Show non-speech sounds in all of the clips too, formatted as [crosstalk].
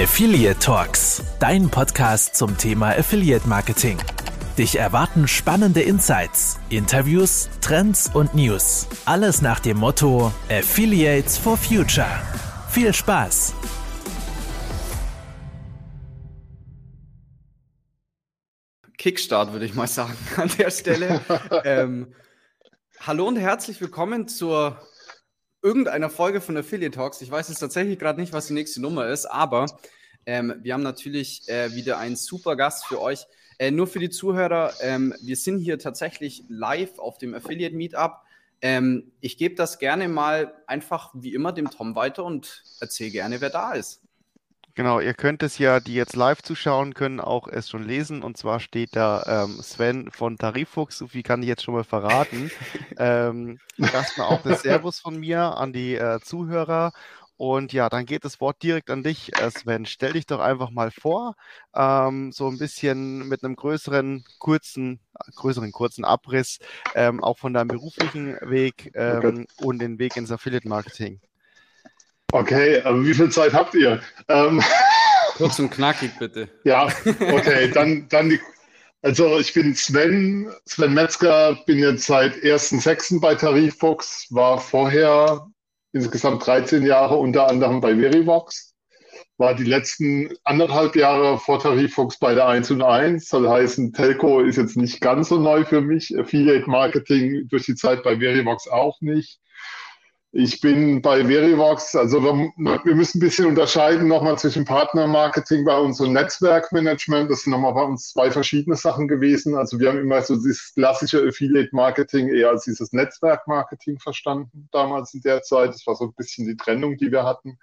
Affiliate Talks, dein Podcast zum Thema Affiliate Marketing. Dich erwarten spannende Insights, Interviews, Trends und News. Alles nach dem Motto Affiliates for Future. Viel Spaß! Kickstart, würde ich mal sagen, an der Stelle. [laughs] ähm, hallo und herzlich willkommen zur irgendeiner Folge von Affiliate Talks. Ich weiß jetzt tatsächlich gerade nicht, was die nächste Nummer ist, aber ähm, wir haben natürlich äh, wieder einen super Gast für euch. Äh, nur für die Zuhörer, ähm, wir sind hier tatsächlich live auf dem Affiliate Meetup. Ähm, ich gebe das gerne mal einfach wie immer dem Tom weiter und erzähle gerne, wer da ist. Genau, ihr könnt es ja, die jetzt live zuschauen können, auch es schon lesen. Und zwar steht da ähm, Sven von Tariffuchs, so viel kann ich jetzt schon mal verraten. [laughs] ähm, erstmal auch das Servus von mir an die äh, Zuhörer. Und ja, dann geht das Wort direkt an dich, äh, Sven. Stell dich doch einfach mal vor, ähm, so ein bisschen mit einem größeren, kurzen, größeren, kurzen Abriss, ähm, auch von deinem beruflichen Weg ähm, oh und den Weg ins Affiliate Marketing. Okay, aber wie viel Zeit habt ihr? Ähm, [laughs] Kurz und knackig, bitte. Ja, okay, dann, dann die. Also ich bin Sven, Sven Metzger, bin jetzt seit 1.6. bei Tarifbox, war vorher insgesamt 13 Jahre unter anderem bei Verivox, war die letzten anderthalb Jahre vor Tarifbox bei der 1 und 1. Soll heißen, Telco ist jetzt nicht ganz so neu für mich, Affiliate Marketing durch die Zeit bei Verivox auch nicht. Ich bin bei Verivox, also wir, wir, müssen ein bisschen unterscheiden nochmal zwischen Partnermarketing bei uns und Netzwerkmanagement. Das sind nochmal bei uns zwei verschiedene Sachen gewesen. Also wir haben immer so dieses klassische Affiliate-Marketing eher als dieses Netzwerkmarketing verstanden damals in der Zeit. Das war so ein bisschen die Trennung, die wir hatten.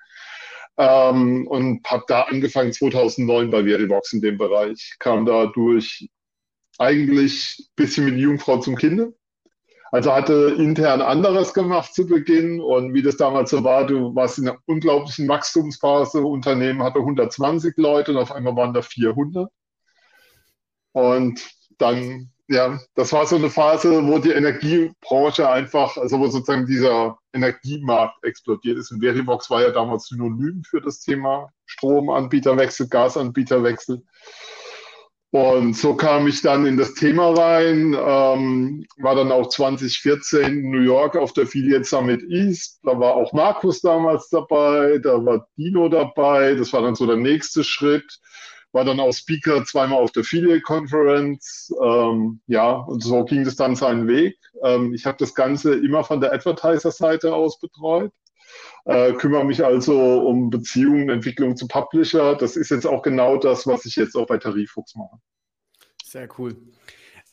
Ähm, und habe da angefangen 2009 bei Verivox in dem Bereich. Kam da durch eigentlich ein bisschen mit Jungfrau zum Kinde also hatte intern anderes gemacht zu Beginn und wie das damals so war, du warst in einer unglaublichen Wachstumsphase, Unternehmen hatte 120 Leute und auf einmal waren da 400. Und dann, ja, das war so eine Phase, wo die Energiebranche einfach, also wo sozusagen dieser Energiemarkt explodiert ist. Und Verivox war ja damals synonym für das Thema Stromanbieterwechsel, Gasanbieterwechsel. Und so kam ich dann in das Thema rein, ähm, war dann auch 2014 in New York auf der Affiliate Summit East. Da war auch Markus damals dabei, da war Dino dabei. Das war dann so der nächste Schritt. War dann auch Speaker zweimal auf der Affiliate Conference. Ähm, ja, und so ging es dann seinen Weg. Ähm, ich habe das Ganze immer von der Advertiser-Seite aus betreut. Äh, kümmere mich also um Beziehungen, Entwicklung zu Publisher. Das ist jetzt auch genau das, was ich jetzt auch bei Tariffuchs mache. Sehr cool.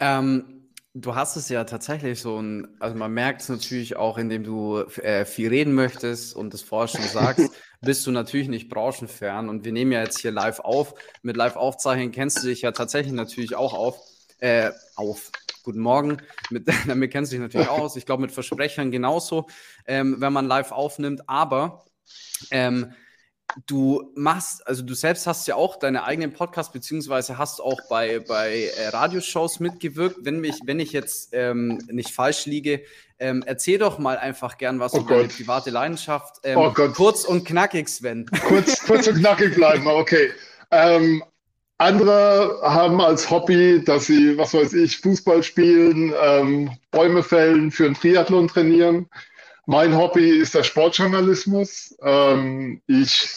Ähm, du hast es ja tatsächlich so ein, also man merkt es natürlich auch, indem du äh, viel reden möchtest und das vorher schon sagst, [laughs] bist du natürlich nicht branchenfern. Und wir nehmen ja jetzt hier live auf. Mit Live-Aufzeichnen kennst du dich ja tatsächlich natürlich auch auf. Äh, auf. Guten Morgen. Mit, [laughs] damit kennst du dich natürlich [laughs] aus. Ich glaube, mit Versprechern genauso, ähm, wenn man live aufnimmt. Aber ähm, du machst, also du selbst hast ja auch deine eigenen Podcasts, beziehungsweise hast auch bei, bei äh, Radioshows mitgewirkt. Wenn, mich, wenn ich jetzt ähm, nicht falsch liege, ähm, erzähl doch mal einfach gern was oh über Gott. deine private Leidenschaft. Ähm, oh Gott. Kurz und knackig, Sven. Kurz, kurz und knackig bleiben, [laughs] okay. Andere haben als Hobby, dass sie, was weiß ich, Fußball spielen, ähm, Bäume fällen, für einen Triathlon trainieren. Mein Hobby ist der Sportjournalismus. Ähm, ich,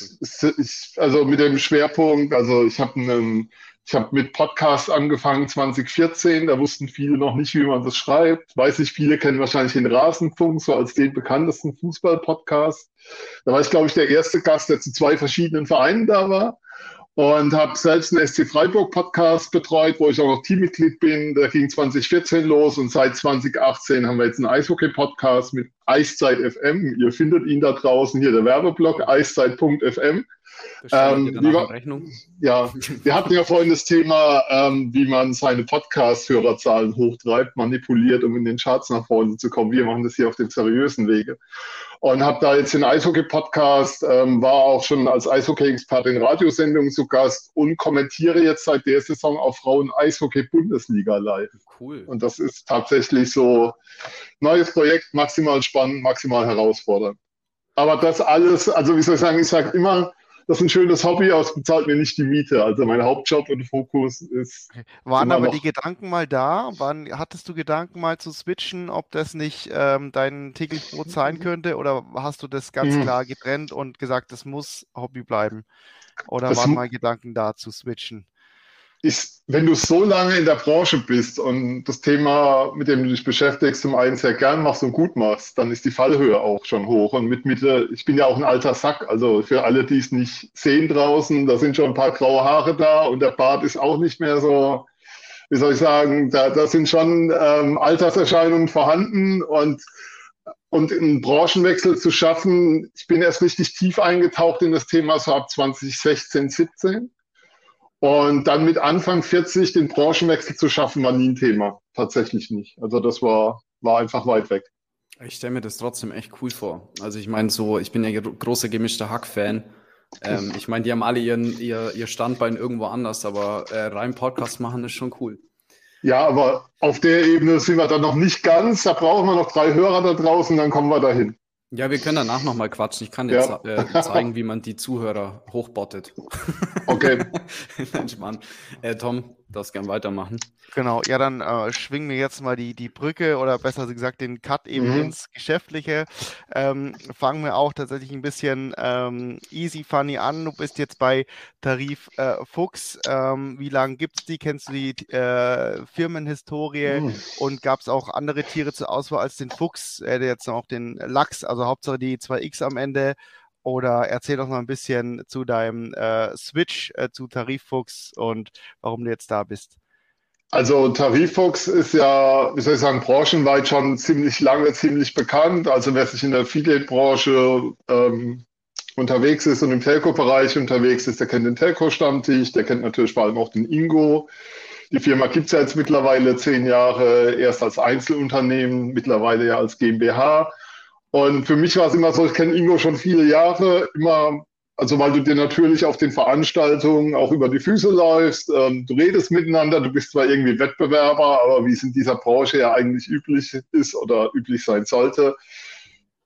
ich, also mit dem Schwerpunkt, also ich habe einen, ich habe mit Podcast angefangen 2014. Da wussten viele noch nicht, wie man das schreibt. Weiß ich, viele kennen wahrscheinlich den Rasenfunk so als den bekanntesten Fußball-Podcast. Da war ich, glaube ich, der erste Gast, der zu zwei verschiedenen Vereinen da war und habe selbst einen SC Freiburg Podcast betreut, wo ich auch noch Teammitglied bin. Der ging 2014 los und seit 2018 haben wir jetzt einen Eishockey Podcast mit Eiszeit FM. Ihr findet ihn da draußen hier der Werbeblock eiszeit.fm. Ähm, Rechnung. Ja, wir hatten ja vorhin das Thema, ähm, wie man seine Podcast-Hörerzahlen hochtreibt, manipuliert, um in den Charts nach vorne zu kommen. Wir machen das hier auf dem seriösen Wege. Und habe da jetzt den Eishockey-Podcast, ähm, war auch schon als Eishockey-Experte in Radiosendungen zu Gast und kommentiere jetzt seit der Saison auf Frauen-Eishockey-Bundesliga live. Cool. Und das ist tatsächlich so neues Projekt, maximal spannend, maximal herausfordernd. Aber das alles, also wie soll ich sagen, ich sage immer, das ist ein schönes Hobby, aber es bezahlt mir nicht die Miete. Also mein Hauptjob und Fokus ist. Waren aber die Gedanken mal da? Waren, hattest du Gedanken mal zu switchen, ob das nicht ähm, dein täglich Brot sein könnte? Oder hast du das ganz mhm. klar getrennt und gesagt, das muss Hobby bleiben? Oder das waren mal Gedanken da zu switchen? Ist, wenn du so lange in der Branche bist und das Thema, mit dem du dich beschäftigst, zum einen sehr gern machst und gut machst, dann ist die Fallhöhe auch schon hoch. Und mit Mitte, ich bin ja auch ein alter Sack, also für alle, die es nicht sehen draußen, da sind schon ein paar graue Haare da und der Bart ist auch nicht mehr so, wie soll ich sagen, da, da sind schon ähm, Alterserscheinungen vorhanden und und einen Branchenwechsel zu schaffen. Ich bin erst richtig tief eingetaucht in das Thema so ab 2016, 17. Und dann mit Anfang 40 den Branchenwechsel zu schaffen, war nie ein Thema. Tatsächlich nicht. Also das war, war einfach weit weg. Ich stelle mir das trotzdem echt cool vor. Also ich meine so, ich bin ja großer gemischter Hack-Fan. Ähm, ich meine, die haben alle ihren, ihr, ihr Standbein irgendwo anders, aber äh, rein Podcast machen ist schon cool. Ja, aber auf der Ebene sind wir dann noch nicht ganz. Da brauchen wir noch drei Hörer da draußen, dann kommen wir dahin. Ja, wir können danach nochmal quatschen. Ich kann dir ja. äh, zeigen, wie man die Zuhörer hochbottet. Okay. [laughs] Mensch, Mann. Äh, Tom, darfst gern weitermachen. Genau, ja, dann äh, schwingen wir jetzt mal die, die Brücke oder besser gesagt den Cut eben mhm. ins Geschäftliche. Ähm, fangen wir auch tatsächlich ein bisschen ähm, easy funny an. Du bist jetzt bei Tarif äh, Fuchs. Ähm, wie lange gibt es die? Kennst du die äh, Firmenhistorie? Mhm. Und gab es auch andere Tiere zur Auswahl als den Fuchs? Er hätte jetzt noch den Lachs, also Hauptsache die 2X am Ende. Oder erzähl doch mal ein bisschen zu deinem äh, Switch äh, zu Tariffuchs und warum du jetzt da bist. Also Tariffox ist ja, wie soll ich sagen, branchenweit schon ziemlich lange, ziemlich bekannt. Also wer sich in der Affiliate-Branche ähm, unterwegs ist und im Telco-Bereich unterwegs ist, der kennt den Telco-Stammtisch, der kennt natürlich vor allem auch den Ingo. Die Firma gibt es ja jetzt mittlerweile zehn Jahre, erst als Einzelunternehmen, mittlerweile ja als GmbH. Und für mich war es immer so, ich kenne Ingo schon viele Jahre, immer also weil du dir natürlich auf den Veranstaltungen auch über die Füße läufst, ähm, du redest miteinander, du bist zwar irgendwie Wettbewerber, aber wie es in dieser Branche ja eigentlich üblich ist oder üblich sein sollte,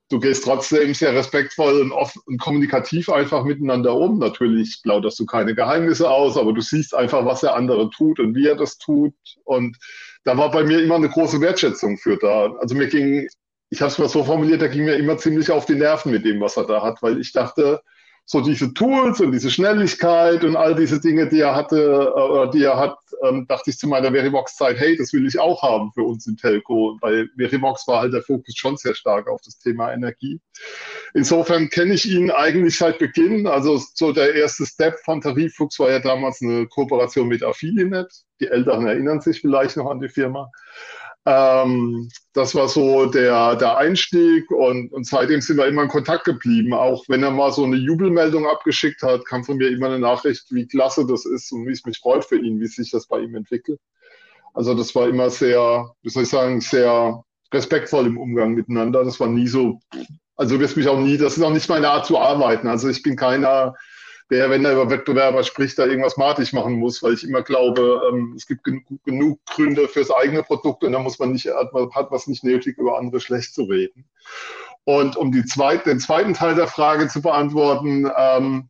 du gehst trotzdem sehr respektvoll und offen und kommunikativ einfach miteinander um. Natürlich plauderst du keine Geheimnisse aus, aber du siehst einfach, was der andere tut und wie er das tut. Und da war bei mir immer eine große Wertschätzung für da. Also mir ging, ich habe es mal so formuliert, da ging mir immer ziemlich auf die Nerven mit dem, was er da hat, weil ich dachte, so diese Tools und diese Schnelligkeit und all diese Dinge, die er hatte äh, die er hat, ähm, dachte ich zu meiner Verivox-Zeit, hey, das will ich auch haben für uns im Telco. Bei Verivox war halt der Fokus schon sehr stark auf das Thema Energie. Insofern kenne ich ihn eigentlich seit Beginn. Also so der erste Step von Tariffuchs war ja damals eine Kooperation mit Affiliate. Die Älteren erinnern sich vielleicht noch an die Firma. Ähm, das war so der, der Einstieg und, und seitdem sind wir immer in Kontakt geblieben. Auch wenn er mal so eine Jubelmeldung abgeschickt hat, kam von mir immer eine Nachricht, wie klasse das ist und wie es mich freut für ihn, wie sich das bei ihm entwickelt. Also das war immer sehr, wie soll ich sagen, sehr respektvoll im Umgang miteinander. Das war nie so, also wirst mich auch nie, das ist auch nicht meine Art zu arbeiten. Also ich bin keiner, der, wenn er über Wettbewerber spricht, da irgendwas matig machen muss, weil ich immer glaube, ähm, es gibt genug, genug Gründe fürs eigene Produkt und da muss man nicht, hat hat was nicht nötig, über andere schlecht zu reden. Und um die zweit, den zweiten Teil der Frage zu beantworten, ähm,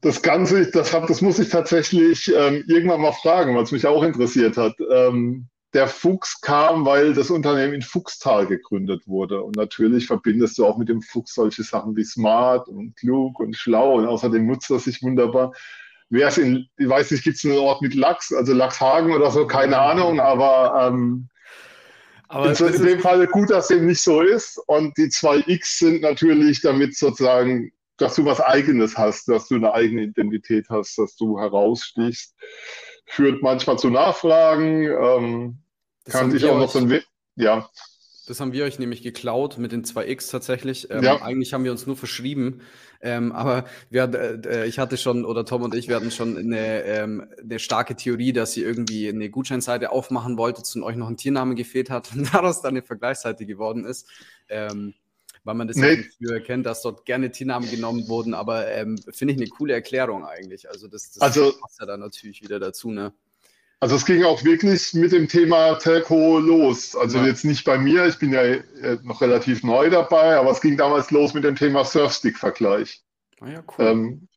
das Ganze, das, hab, das muss ich tatsächlich ähm, irgendwann mal fragen, weil es mich auch interessiert hat. Ähm, der Fuchs kam, weil das Unternehmen in Fuchstal gegründet wurde. Und natürlich verbindest du auch mit dem Fuchs solche Sachen wie smart und klug und schlau. Und außerdem nutzt das sich wunderbar. Wer es in, ich weiß nicht, gibt es einen Ort mit Lachs, also Lachshagen oder so, keine Ahnung, aber, ähm, aber in, in dem Fall gut, dass dem nicht so ist. Und die zwei X sind natürlich damit sozusagen, dass du was Eigenes hast, dass du eine eigene Identität hast, dass du herausstichst führt manchmal zu Nachfragen. Ähm, kann sich auch noch so ein ja. Das haben wir euch nämlich geklaut mit den 2X tatsächlich. Ähm, ja. Eigentlich haben wir uns nur verschrieben. Ähm, aber wir, äh, ich hatte schon, oder Tom und ich, wir hatten schon eine, ähm, eine starke Theorie, dass ihr irgendwie eine Gutscheinseite aufmachen wolltet und euch noch ein Tiername gefehlt hat und [laughs] daraus dann eine Vergleichsseite geworden ist. Ähm, weil man das nee. ja früher erkennt, dass dort gerne Tiernamen genommen wurden, aber ähm, finde ich eine coole Erklärung eigentlich. Also das, das also, passt ja dann natürlich wieder dazu, ne? Also es ging auch wirklich mit dem Thema Telco los. Also ja. jetzt nicht bei mir, ich bin ja äh, noch relativ neu dabei, aber es ging damals los mit dem Thema Surfstick-Vergleich. Ah ja, cool. ähm,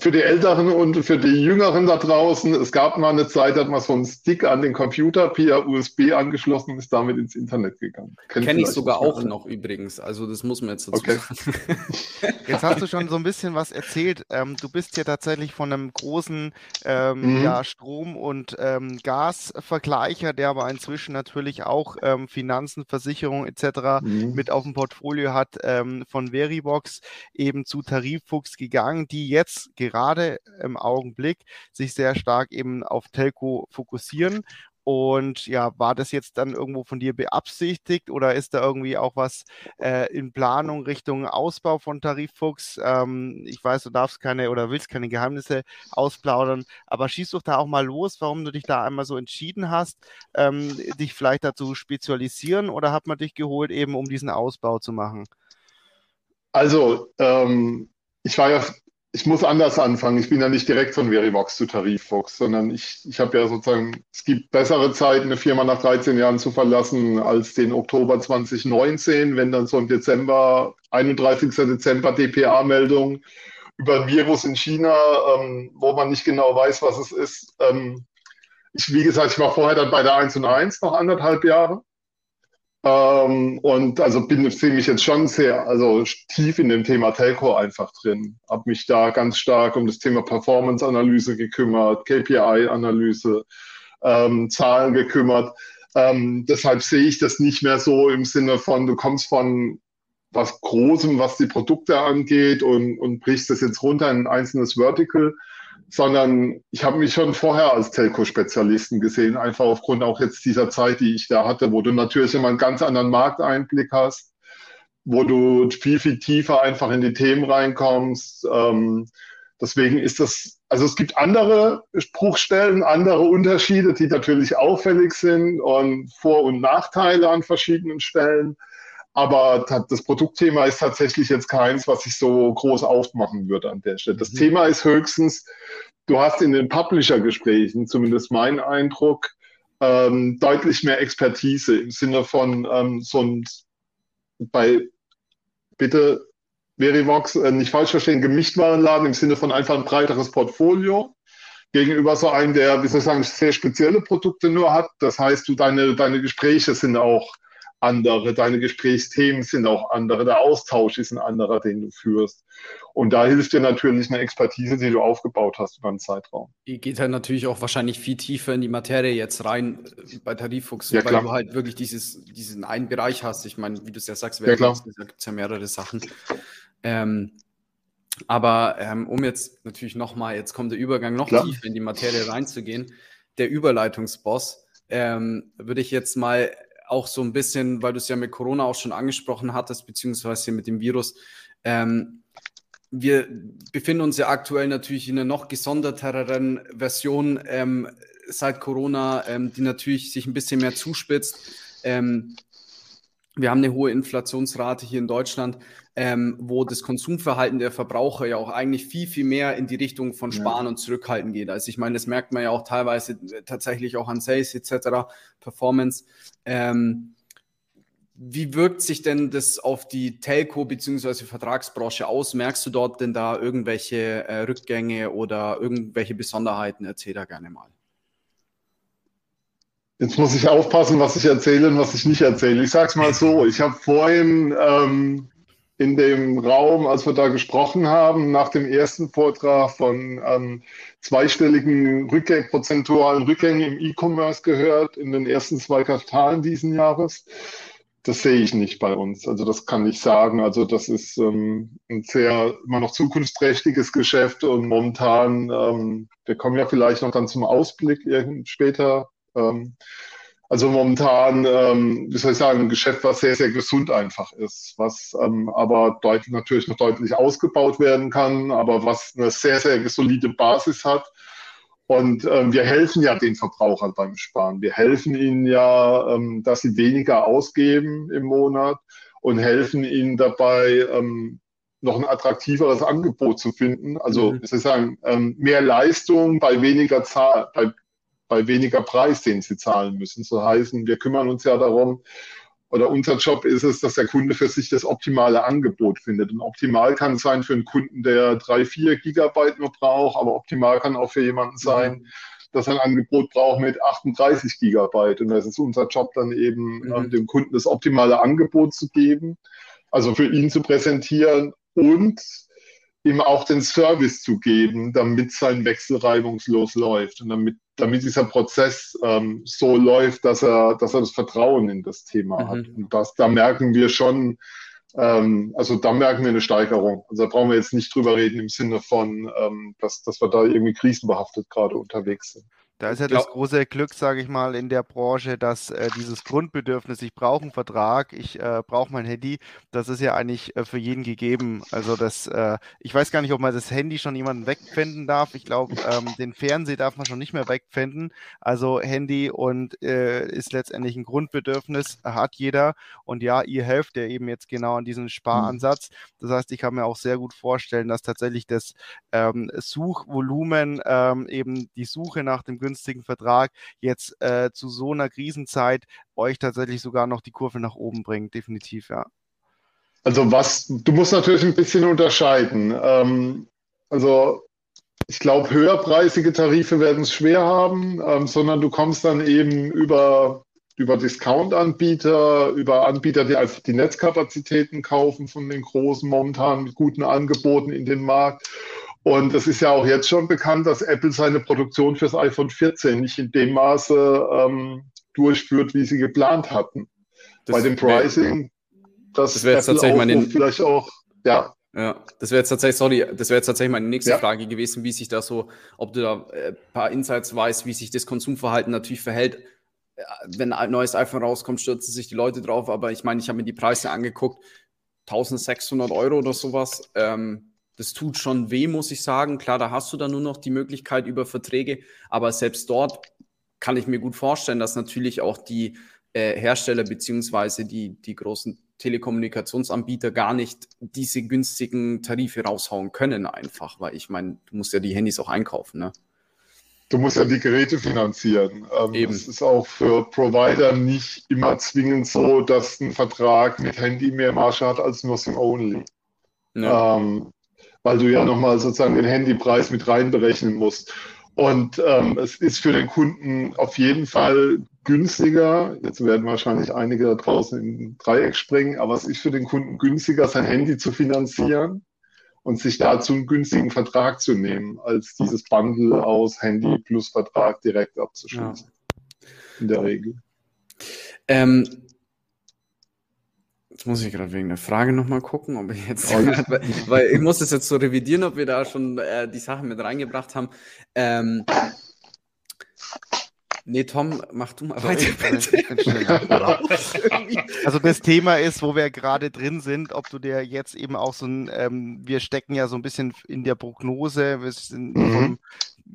für die Älteren und für die Jüngeren da draußen, es gab mal eine Zeit, da hat man so einen Stick an den Computer via USB angeschlossen und ist damit ins Internet gegangen. Kenne ich sogar auch noch übrigens, also das muss man jetzt dazu okay. sagen. [laughs] Jetzt hast du schon so ein bisschen was erzählt. Ähm, du bist ja tatsächlich von einem großen ähm, mhm. ja, Strom- und ähm, Gasvergleicher, der aber inzwischen natürlich auch ähm, Finanzen, Versicherung etc. Mhm. mit auf dem Portfolio hat, ähm, von Veribox eben zu Tariffuchs Startups gegangen, die jetzt gerade im Augenblick sich sehr stark eben auf Telco fokussieren. Und ja, war das jetzt dann irgendwo von dir beabsichtigt oder ist da irgendwie auch was äh, in Planung Richtung Ausbau von Tariffuchs? Ähm, ich weiß, du darfst keine oder willst keine Geheimnisse ausplaudern, aber schieß doch da auch mal los, warum du dich da einmal so entschieden hast, ähm, dich vielleicht dazu spezialisieren oder hat man dich geholt, eben um diesen Ausbau zu machen? Also, ähm, ich war ja, ich muss anders anfangen. Ich bin ja nicht direkt von Verivox zu Tarifvox, sondern ich, ich habe ja sozusagen, es gibt bessere Zeiten, eine Firma nach 13 Jahren zu verlassen, als den Oktober 2019, wenn dann so im Dezember, 31. Dezember DPA-Meldung über ein Virus in China, ähm, wo man nicht genau weiß, was es ist. Ähm, ich, wie gesagt, ich war vorher dann bei der 1 und 1 noch anderthalb Jahre. Ähm, und also bin mich jetzt schon sehr, also tief in dem Thema Telco einfach drin. Habe mich da ganz stark um das Thema Performance-Analyse gekümmert, KPI-Analyse, ähm, Zahlen gekümmert. Ähm, deshalb sehe ich das nicht mehr so im Sinne von, du kommst von was Großem, was die Produkte angeht und, und brichst das jetzt runter in ein einzelnes Vertical, sondern ich habe mich schon vorher als Telco-Spezialisten gesehen, einfach aufgrund auch jetzt dieser Zeit, die ich da hatte, wo du natürlich immer einen ganz anderen Markteinblick hast, wo du viel, viel tiefer einfach in die Themen reinkommst. Ähm, deswegen ist das, also es gibt andere Bruchstellen, andere Unterschiede, die natürlich auffällig sind und Vor- und Nachteile an verschiedenen Stellen. Aber das Produktthema ist tatsächlich jetzt keins, was ich so groß aufmachen würde an der Stelle. Das mhm. Thema ist höchstens, du hast in den Publisher-Gesprächen, zumindest mein Eindruck, ähm, deutlich mehr Expertise im Sinne von ähm, so ein, bei, bitte, Verivox, äh, nicht falsch verstehen, Gemischtwarenladen im Sinne von einfach ein breiteres Portfolio gegenüber so einem, der, wie soll ich sagen, sehr spezielle Produkte nur hat. Das heißt, du deine, deine Gespräche sind auch andere, deine Gesprächsthemen sind auch andere, der Austausch ist ein anderer, den du führst. Und da hilft dir natürlich eine Expertise, die du aufgebaut hast über einen Zeitraum. Die geht halt natürlich auch wahrscheinlich viel tiefer in die Materie jetzt rein äh, bei Tariffuchs, ja, weil klar. du halt wirklich dieses, diesen einen Bereich hast. Ich meine, wie du es ja sagst, ja, da gibt es ja mehrere Sachen. Ähm, aber ähm, um jetzt natürlich nochmal, jetzt kommt der Übergang noch klar. tiefer in die Materie reinzugehen, der Überleitungsboss, ähm, würde ich jetzt mal auch so ein bisschen, weil du es ja mit Corona auch schon angesprochen hattest, beziehungsweise mit dem Virus. Ähm, wir befinden uns ja aktuell natürlich in einer noch gesonderteren Version ähm, seit Corona, ähm, die natürlich sich ein bisschen mehr zuspitzt. Ähm, wir haben eine hohe Inflationsrate hier in Deutschland, ähm, wo das Konsumverhalten der Verbraucher ja auch eigentlich viel, viel mehr in die Richtung von Sparen ja. und Zurückhalten geht. Also ich meine, das merkt man ja auch teilweise äh, tatsächlich auch an Sales etc., Performance. Ähm, wie wirkt sich denn das auf die Telco bzw. Vertragsbranche aus? Merkst du dort denn da irgendwelche äh, Rückgänge oder irgendwelche Besonderheiten? Erzähl da gerne mal. Jetzt muss ich aufpassen, was ich erzähle und was ich nicht erzähle. Ich sage es mal [laughs] so, ich habe vorhin ähm, in dem Raum, als wir da gesprochen haben, nach dem ersten Vortrag von ähm, zweistelligen Rückgäng, prozentualen Rückgängen im E-Commerce gehört in den ersten zwei Quartalen diesen Jahres. Das sehe ich nicht bei uns. Also das kann ich sagen. Also das ist ähm, ein sehr immer noch zukunftsträchtiges Geschäft und momentan, ähm, wir kommen ja vielleicht noch dann zum Ausblick später ähm, also momentan, ähm, wie soll ich sagen, ein Geschäft, was sehr, sehr gesund einfach ist, was ähm, aber deutlich, natürlich noch deutlich ausgebaut werden kann, aber was eine sehr, sehr solide Basis hat. Und ähm, wir helfen ja den Verbrauchern beim Sparen. Wir helfen ihnen ja, ähm, dass sie weniger ausgeben im Monat und helfen ihnen dabei, ähm, noch ein attraktiveres Angebot zu finden. Also, mhm. ich soll sagen, ähm, mehr Leistung bei weniger Zahl, bei bei weniger Preis, den sie zahlen müssen. So heißen, wir kümmern uns ja darum, oder unser Job ist es, dass der Kunde für sich das optimale Angebot findet. Und optimal kann sein für einen Kunden, der drei, vier Gigabyte nur braucht, aber optimal kann auch für jemanden sein, mhm. dass er ein Angebot braucht mit 38 Gigabyte. Und das ist unser Job dann eben, mhm. ähm, dem Kunden das optimale Angebot zu geben, also für ihn zu präsentieren und ihm auch den Service zu geben, damit sein Wechsel reibungslos läuft und damit, damit dieser Prozess ähm, so läuft, dass er, dass er das Vertrauen in das Thema mhm. hat. Und das, da merken wir schon, ähm, also da merken wir eine Steigerung. Also da brauchen wir jetzt nicht drüber reden im Sinne von, ähm, dass, dass wir da irgendwie krisenbehaftet gerade unterwegs sind. Da ist ja das große Glück, sage ich mal, in der Branche, dass äh, dieses Grundbedürfnis, ich brauche einen Vertrag, ich äh, brauche mein Handy, das ist ja eigentlich äh, für jeden gegeben. Also das, äh, ich weiß gar nicht, ob man das Handy schon jemanden wegpfänden darf. Ich glaube, ähm, den Fernseher darf man schon nicht mehr wegpfänden. Also Handy und äh, ist letztendlich ein Grundbedürfnis, hat jeder. Und ja, ihr helft ja eben jetzt genau an diesem Sparansatz. Das heißt, ich kann mir auch sehr gut vorstellen, dass tatsächlich das ähm, Suchvolumen ähm, eben die Suche nach dem günstigen Vertrag jetzt äh, zu so einer Krisenzeit euch tatsächlich sogar noch die Kurve nach oben bringt. Definitiv, ja. Also was, du musst natürlich ein bisschen unterscheiden. Ähm, also ich glaube, höherpreisige Tarife werden es schwer haben, ähm, sondern du kommst dann eben über, über Discount-Anbieter, über Anbieter, die einfach die Netzkapazitäten kaufen von den großen momentan mit guten Angeboten in den Markt. Und es ist ja auch jetzt schon bekannt, dass Apple seine Produktion fürs iPhone 14 nicht in dem Maße ähm, durchführt, wie sie geplant hatten. Das Bei dem Pricing, das, das wäre jetzt tatsächlich meine, vielleicht auch, ja. Ja, das wäre jetzt tatsächlich, sorry, das wäre jetzt tatsächlich meine nächste ja. Frage gewesen, wie sich da so, ob du da ein äh, paar Insights weißt, wie sich das Konsumverhalten natürlich verhält. Wenn ein neues iPhone rauskommt, stürzen sich die Leute drauf, aber ich meine, ich habe mir die Preise angeguckt, 1600 Euro oder sowas. Ähm, das tut schon weh, muss ich sagen. Klar, da hast du dann nur noch die Möglichkeit über Verträge, aber selbst dort kann ich mir gut vorstellen, dass natürlich auch die äh, Hersteller beziehungsweise die, die großen Telekommunikationsanbieter gar nicht diese günstigen Tarife raushauen können, einfach, weil ich meine, du musst ja die Handys auch einkaufen, ne? Du musst ja die Geräte finanzieren. Ähm, Eben. Es ist auch für Provider nicht immer zwingend so, dass ein Vertrag mit Handy mehr Marge hat als nur SIM-Only. Ja. Ähm, weil du ja nochmal sozusagen den Handypreis mit reinberechnen musst. Und ähm, es ist für den Kunden auf jeden Fall günstiger. Jetzt werden wahrscheinlich einige da draußen in Dreieck springen, aber es ist für den Kunden günstiger, sein Handy zu finanzieren und sich dazu einen günstigen Vertrag zu nehmen, als dieses Bundle aus Handy plus Vertrag direkt abzuschließen. Ja. In der Regel. Ähm, Jetzt muss ich gerade wegen der Frage nochmal gucken, ob ich jetzt, weil, weil ich muss es jetzt so revidieren, ob wir da schon äh, die Sachen mit reingebracht haben. Ähm, Nee, Tom, mach du mal weiter. [laughs] also das Thema ist, wo wir gerade drin sind, ob du dir jetzt eben auch so ein, ähm, wir stecken ja so ein bisschen in der Prognose, wir sind mhm. vom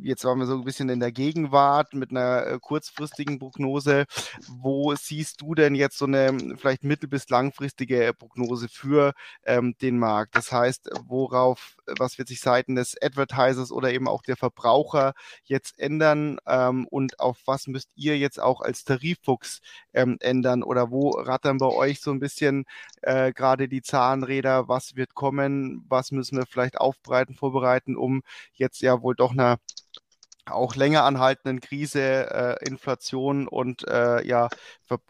jetzt waren wir so ein bisschen in der Gegenwart mit einer äh, kurzfristigen Prognose. Wo siehst du denn jetzt so eine vielleicht mittel- bis langfristige Prognose für ähm, den Markt? Das heißt, worauf, was wird sich seitens des Advertisers oder eben auch der Verbraucher jetzt ändern ähm, und auf was müsst ihr jetzt auch als Tariffuchs ähm, ändern oder wo rattern bei euch so ein bisschen äh, gerade die Zahnräder? Was wird kommen? Was müssen wir vielleicht aufbereiten, vorbereiten, um jetzt ja wohl doch einer auch länger anhaltenden Krise, äh, Inflation und äh, ja,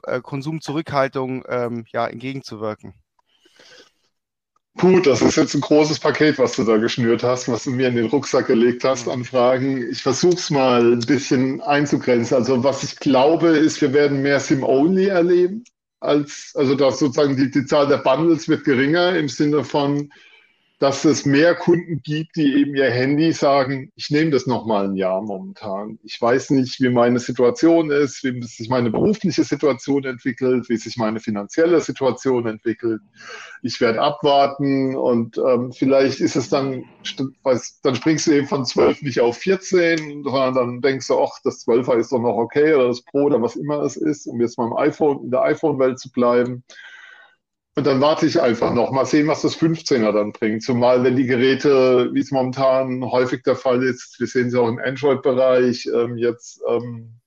äh, Konsumzurückhaltung ähm, ja, entgegenzuwirken? Puh, das ist jetzt ein großes Paket, was du da geschnürt hast, was du mir in den Rucksack gelegt hast an Fragen. Ich versuche es mal ein bisschen einzugrenzen. Also was ich glaube, ist, wir werden mehr Sim-Only erleben. Als, also dass sozusagen die, die Zahl der Bundles wird geringer im Sinne von, dass es mehr Kunden gibt, die eben ihr Handy sagen, ich nehme das nochmal ein Jahr momentan. Ich weiß nicht, wie meine Situation ist, wie sich meine berufliche Situation entwickelt, wie sich meine finanzielle Situation entwickelt. Ich werde abwarten und ähm, vielleicht ist es dann, weiß, dann springst du eben von 12 nicht auf 14, sondern dann denkst du, ach, das 12er ist doch noch okay oder das Pro oder was immer es ist, um jetzt mal im iPhone, in der iPhone-Welt zu bleiben. Und dann warte ich einfach noch, mal sehen, was das 15er dann bringt. Zumal wenn die Geräte, wie es momentan häufig der Fall ist, wir sehen sie auch im Android-Bereich, ähm, jetzt ähm,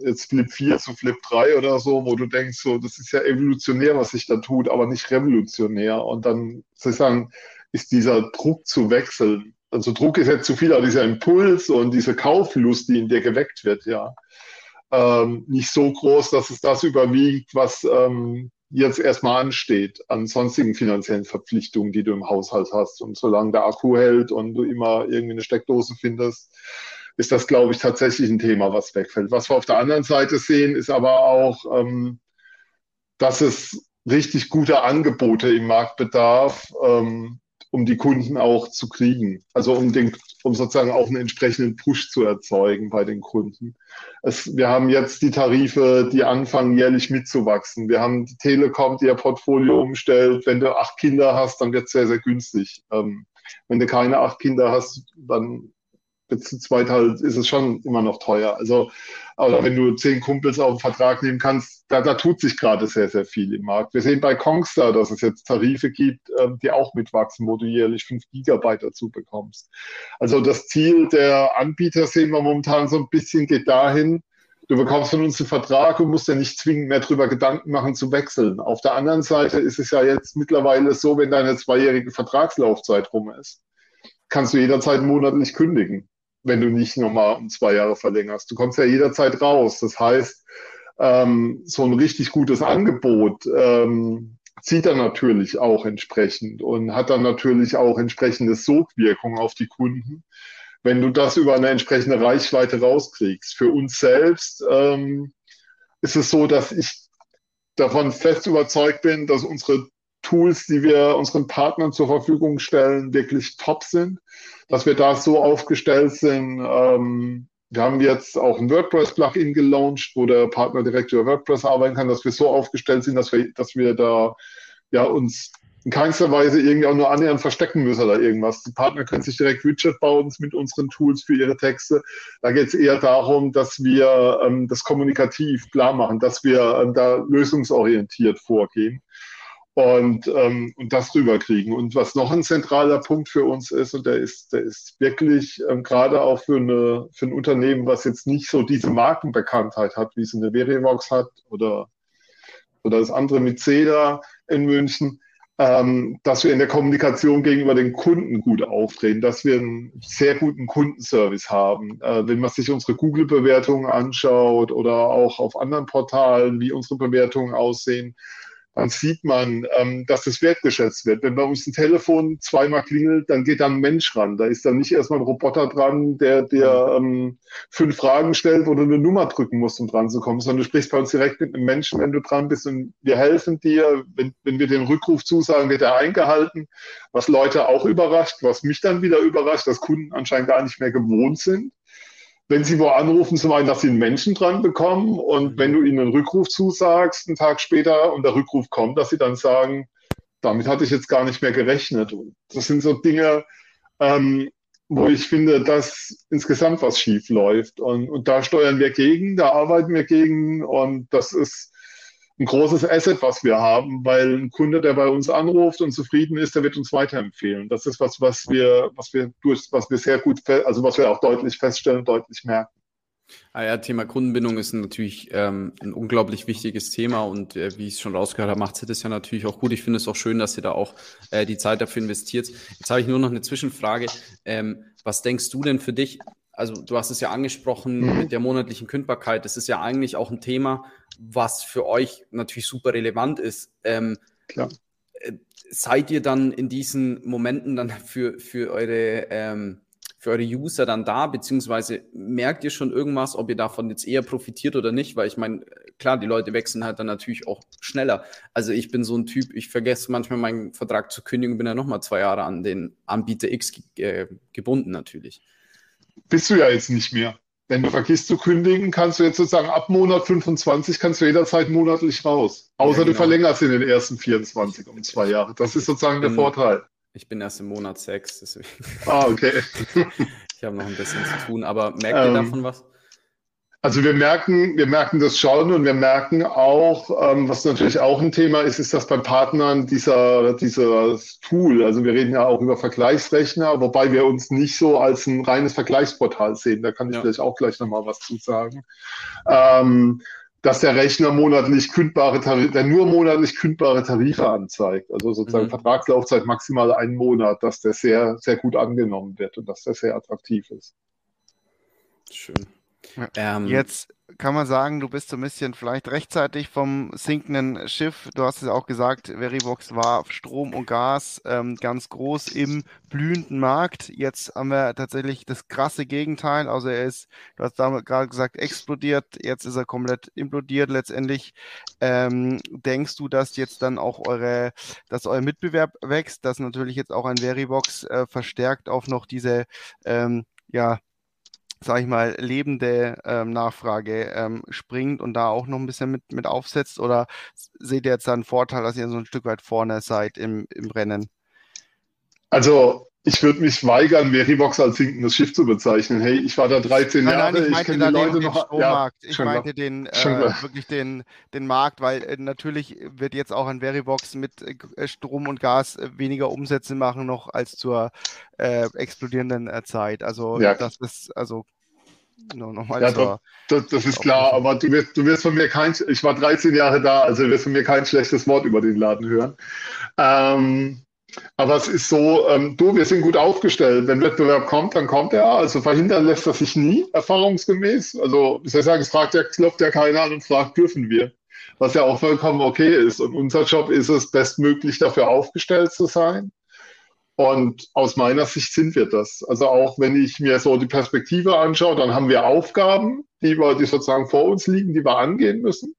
jetzt Flip 4 zu Flip 3 oder so, wo du denkst, so, das ist ja evolutionär, was sich da tut, aber nicht revolutionär. Und dann sozusagen ist dieser Druck zu wechseln. Also Druck ist jetzt zu viel, aber dieser Impuls und diese Kauflust, die in dir geweckt wird, ja, ähm, nicht so groß, dass es das überwiegt, was ähm, jetzt erstmal ansteht an sonstigen finanziellen Verpflichtungen, die du im Haushalt hast. Und solange der Akku hält und du immer irgendwie eine Steckdose findest, ist das, glaube ich, tatsächlich ein Thema, was wegfällt. Was wir auf der anderen Seite sehen, ist aber auch, ähm, dass es richtig gute Angebote im Markt bedarf, ähm, um die Kunden auch zu kriegen. Also um, den, um sozusagen auch einen entsprechenden Push zu erzeugen bei den Kunden. Es, wir haben jetzt die Tarife, die anfangen jährlich mitzuwachsen. Wir haben die Telekom, die ihr Portfolio umstellt. Wenn du acht Kinder hast, dann wird es sehr, sehr günstig. Ähm, wenn du keine acht Kinder hast, dann zu zweit halt ist es schon immer noch teuer. Also, aber wenn du zehn Kumpels auf den Vertrag nehmen kannst, da, da tut sich gerade sehr, sehr viel im Markt. Wir sehen bei Kongstar, dass es jetzt Tarife gibt, ähm, die auch mitwachsen, wo du jährlich fünf Gigabyte dazu bekommst. Also das Ziel der Anbieter sehen wir momentan so ein bisschen geht dahin, du bekommst von uns einen Vertrag und musst ja nicht zwingend mehr darüber Gedanken machen zu wechseln. Auf der anderen Seite ist es ja jetzt mittlerweile so, wenn deine zweijährige Vertragslaufzeit rum ist, kannst du jederzeit monatlich kündigen wenn du nicht nochmal um zwei Jahre verlängerst. Du kommst ja jederzeit raus. Das heißt, ähm, so ein richtig gutes Angebot ähm, zieht dann natürlich auch entsprechend und hat dann natürlich auch entsprechende Sogwirkung auf die Kunden, wenn du das über eine entsprechende Reichweite rauskriegst. Für uns selbst ähm, ist es so, dass ich davon fest überzeugt bin, dass unsere Tools, die wir unseren Partnern zur Verfügung stellen, wirklich top sind, dass wir da so aufgestellt sind. Ähm, wir haben jetzt auch ein WordPress-Plugin gelauncht, wo der Partner direkt über WordPress arbeiten kann, dass wir so aufgestellt sind, dass wir, dass wir da ja, uns in keinster Weise irgendwie auch nur annähernd verstecken müssen oder irgendwas. Die Partner können sich direkt Widget bauen mit unseren Tools für ihre Texte. Da geht es eher darum, dass wir ähm, das kommunikativ klar machen, dass wir ähm, da lösungsorientiert vorgehen und, ähm, und das rüberkriegen. Und was noch ein zentraler Punkt für uns ist, und der ist, der ist wirklich ähm, gerade auch für, eine, für ein Unternehmen, was jetzt nicht so diese Markenbekanntheit hat, wie es eine Verivox hat oder, oder das andere mit CEDA in München, ähm, dass wir in der Kommunikation gegenüber den Kunden gut auftreten, dass wir einen sehr guten Kundenservice haben. Äh, wenn man sich unsere Google-Bewertungen anschaut oder auch auf anderen Portalen, wie unsere Bewertungen aussehen, dann sieht man, ähm, dass das wertgeschätzt wird. Wenn bei uns ein Telefon zweimal klingelt, dann geht da ein Mensch ran. Da ist dann nicht erstmal ein Roboter dran, der dir ähm, fünf Fragen stellt, wo du eine Nummer drücken musst, um dran zu kommen, sondern du sprichst bei uns direkt mit einem Menschen, wenn du dran bist und wir helfen dir. Wenn, wenn wir den Rückruf zusagen, wird er eingehalten, was Leute auch überrascht, was mich dann wieder überrascht, dass Kunden anscheinend gar nicht mehr gewohnt sind wenn sie wo anrufen, zum einen, dass sie einen Menschen dran bekommen und wenn du ihnen einen Rückruf zusagst, einen Tag später und der Rückruf kommt, dass sie dann sagen, damit hatte ich jetzt gar nicht mehr gerechnet. Das sind so Dinge, ähm, wo ich finde, dass insgesamt was schief läuft. Und, und da steuern wir gegen, da arbeiten wir gegen und das ist ein großes Asset, was wir haben, weil ein Kunde, der bei uns anruft und zufrieden ist, der wird uns weiterempfehlen. Das ist was, was wir, was wir durch, was wir sehr gut, also was wir auch deutlich feststellen, deutlich merken. Ah ja, Thema Kundenbindung ist natürlich ähm, ein unglaublich wichtiges Thema und äh, wie ich es schon rausgehört habe, macht sie das ja natürlich auch gut. Ich finde es auch schön, dass ihr da auch äh, die Zeit dafür investiert. Jetzt habe ich nur noch eine Zwischenfrage. Ähm, was denkst du denn für dich? Also du hast es ja angesprochen mhm. mit der monatlichen Kündbarkeit. Das ist ja eigentlich auch ein Thema, was für euch natürlich super relevant ist. Ähm, Klar. Äh, seid ihr dann in diesen Momenten dann für, für, eure, ähm, für eure User dann da, beziehungsweise merkt ihr schon irgendwas, ob ihr davon jetzt eher profitiert oder nicht? Weil ich meine, klar, die Leute wechseln halt dann natürlich auch schneller. Also ich bin so ein Typ, ich vergesse manchmal meinen Vertrag zu kündigen, bin ja nochmal zwei Jahre an den Anbieter X äh, gebunden natürlich. Bist du ja jetzt nicht mehr. Wenn du vergisst zu kündigen, kannst du jetzt sozusagen ab Monat 25 kannst du jederzeit monatlich raus. Außer ja, genau. du verlängerst in den ersten 24 um zwei Jahre. Das ist sozusagen der Vorteil. Ich bin erst im Monat 6, deswegen. Ah, okay. [laughs] ich habe noch ein bisschen zu tun, aber merkt ihr ähm, davon was? Also wir merken, wir merken das schon und wir merken auch, ähm, was natürlich auch ein Thema ist, ist, dass bei Partnern dieser, dieser Tool, also wir reden ja auch über Vergleichsrechner, wobei wir uns nicht so als ein reines Vergleichsportal sehen. Da kann ich ja. vielleicht auch gleich nochmal was zu sagen. Ähm, dass der Rechner monatlich kündbare Tarife, der nur monatlich kündbare Tarife anzeigt. Also sozusagen mhm. Vertragslaufzeit maximal einen Monat, dass der sehr, sehr gut angenommen wird und dass der sehr attraktiv ist. Schön. Ähm, Jetzt kann man sagen, du bist so ein bisschen vielleicht rechtzeitig vom sinkenden Schiff. Du hast es auch gesagt, Verivox war Strom und Gas ähm, ganz groß im blühenden Markt. Jetzt haben wir tatsächlich das krasse Gegenteil. Also er ist, du hast gerade gesagt, explodiert. Jetzt ist er komplett implodiert. Letztendlich ähm, denkst du, dass jetzt dann auch eure, dass euer Mitbewerb wächst, dass natürlich jetzt auch ein Verivox äh, verstärkt auf noch diese ähm, ja, sage ich mal, lebende ähm, Nachfrage ähm, springt und da auch noch ein bisschen mit, mit aufsetzt? Oder seht ihr jetzt da einen Vorteil, dass ihr so ein Stück weit vorne seid im, im Rennen? Also ich würde mich weigern, Verivox als sinkendes Schiff zu bezeichnen. Hey, ich war da 13 nein, Jahre, nein, ich, ich kenne die Leute den, noch. Ja, ich meinte den, äh, wirklich den, den Markt, weil äh, natürlich wird jetzt auch ein Verivox mit äh, Strom und Gas äh, weniger Umsätze machen noch als zur äh, explodierenden äh, Zeit. Also ja. das ist also no, nochmal ja, zur, das, das, ist klar, aber du wirst, du wirst von mir kein, ich war 13 Jahre da, also du wirst von mir kein schlechtes Wort über den Laden hören. Ähm, aber es ist so, ähm, du, wir sind gut aufgestellt. Wenn Wettbewerb kommt, dann kommt er. Also verhindern lässt er sich nie, erfahrungsgemäß. Also, wie soll ich sagen, es fragt ja, klopft ja keiner an und fragt, dürfen wir. Was ja auch vollkommen okay ist. Und unser Job ist es, bestmöglich dafür aufgestellt zu sein. Und aus meiner Sicht sind wir das. Also auch wenn ich mir so die Perspektive anschaue, dann haben wir Aufgaben, die wir, die sozusagen vor uns liegen, die wir angehen müssen.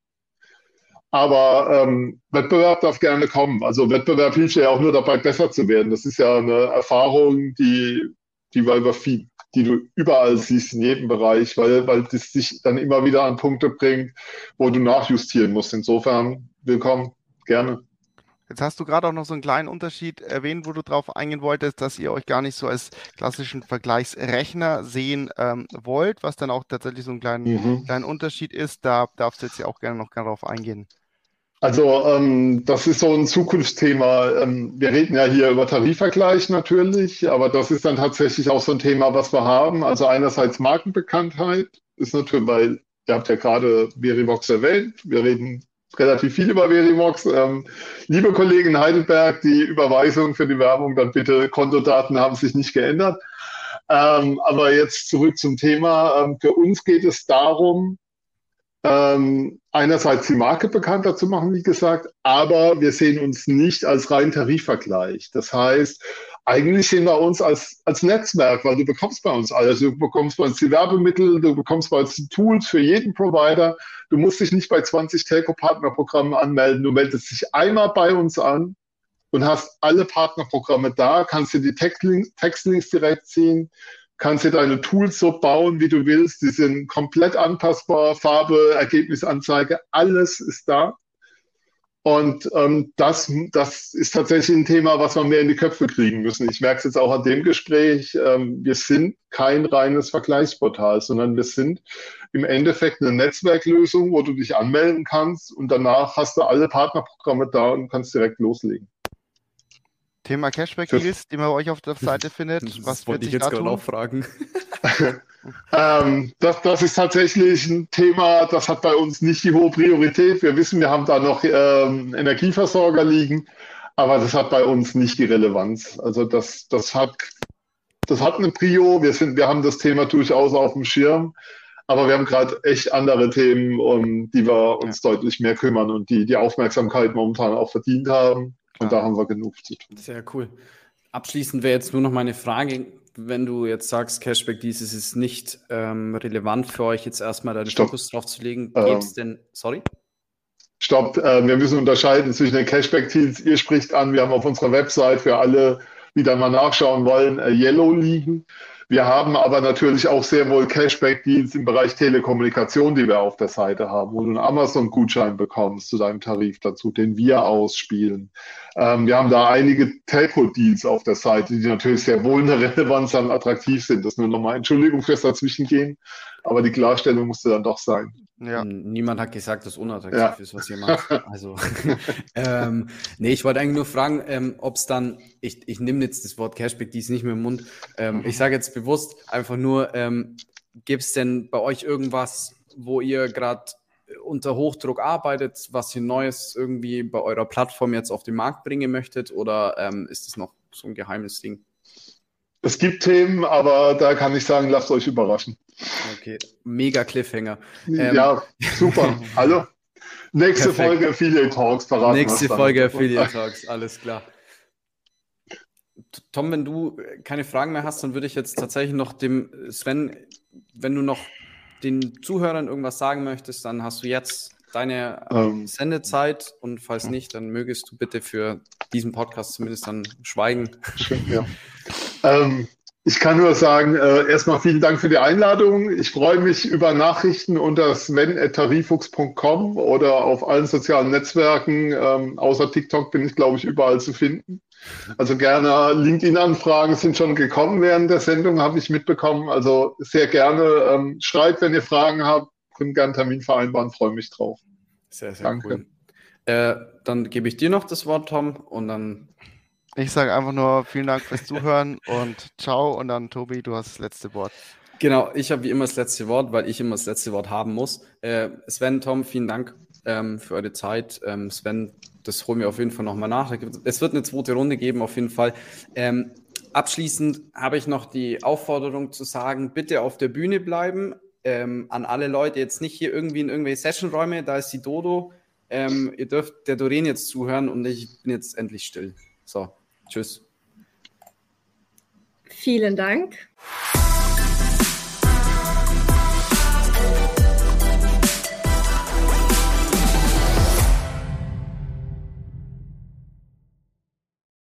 Aber ähm, Wettbewerb darf gerne kommen. Also Wettbewerb hilft ja auch nur dabei, besser zu werden. Das ist ja eine Erfahrung, die, die wir die du überall siehst, in jedem Bereich, weil, weil das dich dann immer wieder an Punkte bringt, wo du nachjustieren musst. Insofern, willkommen, gerne. Jetzt hast du gerade auch noch so einen kleinen Unterschied erwähnt, wo du drauf eingehen wolltest, dass ihr euch gar nicht so als klassischen Vergleichsrechner sehen ähm, wollt, was dann auch tatsächlich so ein kleinen, mhm. kleinen Unterschied ist. Da darfst du jetzt ja auch gerne noch darauf eingehen. Also ähm, das ist so ein Zukunftsthema. Ähm, wir reden ja hier über Tarifvergleich natürlich, aber das ist dann tatsächlich auch so ein Thema, was wir haben. Also einerseits Markenbekanntheit ist natürlich, weil ihr habt ja gerade Verivox erwähnt. Wir reden relativ viel über Verivox. Ähm, liebe Kollegen Heidelberg, die Überweisung für die Werbung, dann bitte Kontodaten haben sich nicht geändert. Ähm, aber jetzt zurück zum Thema. Ähm, für uns geht es darum, ähm, einerseits die Marke bekannter zu machen, wie gesagt, aber wir sehen uns nicht als rein Tarifvergleich. Das heißt, eigentlich sehen wir uns als, als Netzwerk, weil du bekommst bei uns alles. Du bekommst bei uns die Werbemittel, du bekommst bei uns die Tools für jeden Provider. Du musst dich nicht bei 20 Telco-Partnerprogrammen anmelden. Du meldest dich einmal bei uns an und hast alle Partnerprogramme da, kannst dir die Textlinks, Textlinks direkt ziehen, kannst dir deine Tools so bauen, wie du willst. Die sind komplett anpassbar, Farbe, Ergebnisanzeige, alles ist da. Und ähm, das, das ist tatsächlich ein Thema, was wir mehr in die Köpfe kriegen müssen. Ich merke es jetzt auch an dem Gespräch. Ähm, wir sind kein reines Vergleichsportal, sondern wir sind im Endeffekt eine Netzwerklösung, wo du dich anmelden kannst und danach hast du alle Partnerprogramme da und kannst direkt loslegen. Thema Cashback-Deals, die man bei euch auf der Seite findet. Was wollte ich jetzt gerade auch fragen. [laughs] ähm, das, das, ist tatsächlich ein Thema, das hat bei uns nicht die hohe Priorität. Wir wissen, wir haben da noch ähm, Energieversorger liegen, aber das hat bei uns nicht die Relevanz. Also das, das, hat, das hat eine Prio. Wir, sind, wir haben das Thema durchaus auf dem Schirm. Aber wir haben gerade echt andere Themen, um die wir uns ja. deutlich mehr kümmern und die die Aufmerksamkeit momentan auch verdient haben. Und da haben wir genug zu tun. Sehr cool. Abschließend wäre jetzt nur noch meine Frage wenn du jetzt sagst, Cashback dieses ist nicht ähm, relevant für euch, jetzt erstmal deinen Fokus drauf zu legen, ähm, gibt es denn, sorry? Stopp, äh, wir müssen unterscheiden zwischen den Cashback-Deals. Ihr spricht an, wir haben auf unserer Website für alle, die da mal nachschauen wollen, äh, Yellow liegen. Wir haben aber natürlich auch sehr wohl Cashback-Deals im Bereich Telekommunikation, die wir auf der Seite haben, wo du einen Amazon-Gutschein bekommst zu deinem Tarif dazu, den wir ausspielen. Ähm, wir haben da einige Telco-Deals auf der Seite, die natürlich sehr wohl in der Relevanz dann attraktiv sind. Das nur nochmal Entschuldigung fürs Dazwischengehen, aber die Klarstellung musste dann doch sein. Ja. Niemand hat gesagt, dass unattraktiv ja. ist, was ihr macht. [laughs] Also, [laughs] ähm, nee, ich wollte eigentlich nur fragen, ähm, ob es dann, ich, ich nehme jetzt das Wort Cashback, die ist nicht mehr im Mund. Ähm, ich sage jetzt bewusst einfach nur, ähm, gibt es denn bei euch irgendwas, wo ihr gerade unter Hochdruck arbeitet, was ihr Neues irgendwie bei eurer Plattform jetzt auf den Markt bringen möchtet oder ähm, ist das noch so ein geheimes Ding? Es gibt Themen, aber da kann ich sagen, lasst euch überraschen. Okay, mega Cliffhanger. Ähm, ja, super. Hallo. Nächste perfekt. Folge Affiliate Talks verraten. Nächste Folge Affiliate Talks, alles klar. Tom, wenn du keine Fragen mehr hast, dann würde ich jetzt tatsächlich noch dem Sven, wenn du noch den Zuhörern irgendwas sagen möchtest, dann hast du jetzt deine ähm, Sendezeit und falls nicht, dann mögest du bitte für diesen Podcast zumindest dann schweigen. Ja. ähm, ich kann nur sagen, äh, erstmal vielen Dank für die Einladung. Ich freue mich über Nachrichten unter sven.tarifuchs.com oder auf allen sozialen Netzwerken. Ähm, außer TikTok bin ich, glaube ich, überall zu finden. Also gerne LinkedIn-Anfragen sind schon gekommen während der Sendung, habe ich mitbekommen. Also sehr gerne. Ähm, schreibt, wenn ihr Fragen habt. Können gerne einen Termin vereinbaren. Freue mich drauf. Sehr, sehr Danke. cool. Äh, dann gebe ich dir noch das Wort, Tom, und dann ich sage einfach nur vielen Dank fürs Zuhören [laughs] und ciao. Und dann, Tobi, du hast das letzte Wort. Genau, ich habe wie immer das letzte Wort, weil ich immer das letzte Wort haben muss. Äh, Sven, Tom, vielen Dank ähm, für eure Zeit. Ähm, Sven, das holen wir auf jeden Fall nochmal nach. Es wird eine zweite Runde geben, auf jeden Fall. Ähm, abschließend habe ich noch die Aufforderung zu sagen, bitte auf der Bühne bleiben. Ähm, an alle Leute jetzt nicht hier irgendwie in irgendwelche Sessionräume, da ist die Dodo. Ähm, ihr dürft der Doreen jetzt zuhören und ich bin jetzt endlich still. So, Tschüss. Vielen Dank.